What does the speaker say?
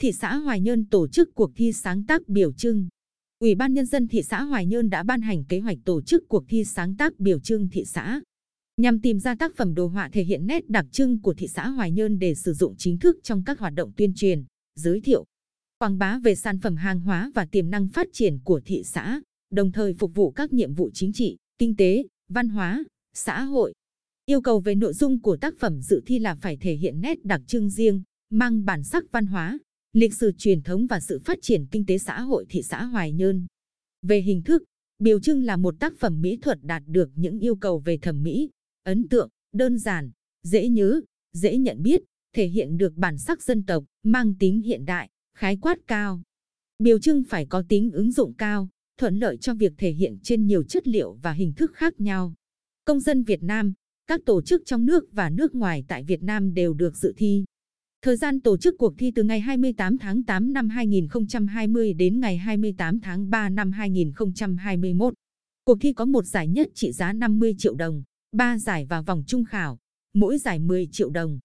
thị xã Hoài Nhơn tổ chức cuộc thi sáng tác biểu trưng. Ủy ban Nhân dân thị xã Hoài Nhơn đã ban hành kế hoạch tổ chức cuộc thi sáng tác biểu trưng thị xã nhằm tìm ra tác phẩm đồ họa thể hiện nét đặc trưng của thị xã Hoài Nhơn để sử dụng chính thức trong các hoạt động tuyên truyền, giới thiệu, quảng bá về sản phẩm hàng hóa và tiềm năng phát triển của thị xã, đồng thời phục vụ các nhiệm vụ chính trị, kinh tế, văn hóa, xã hội. Yêu cầu về nội dung của tác phẩm dự thi là phải thể hiện nét đặc trưng riêng, mang bản sắc văn hóa, lịch sử truyền thống và sự phát triển kinh tế xã hội thị xã Hoài Nhơn. Về hình thức, biểu trưng là một tác phẩm mỹ thuật đạt được những yêu cầu về thẩm mỹ, ấn tượng, đơn giản, dễ nhớ, dễ nhận biết, thể hiện được bản sắc dân tộc, mang tính hiện đại, khái quát cao. Biểu trưng phải có tính ứng dụng cao, thuận lợi cho việc thể hiện trên nhiều chất liệu và hình thức khác nhau. Công dân Việt Nam, các tổ chức trong nước và nước ngoài tại Việt Nam đều được dự thi. Thời gian tổ chức cuộc thi từ ngày 28 tháng 8 năm 2020 đến ngày 28 tháng 3 năm 2021. Cuộc thi có một giải nhất trị giá 50 triệu đồng, 3 giải và vòng trung khảo, mỗi giải 10 triệu đồng.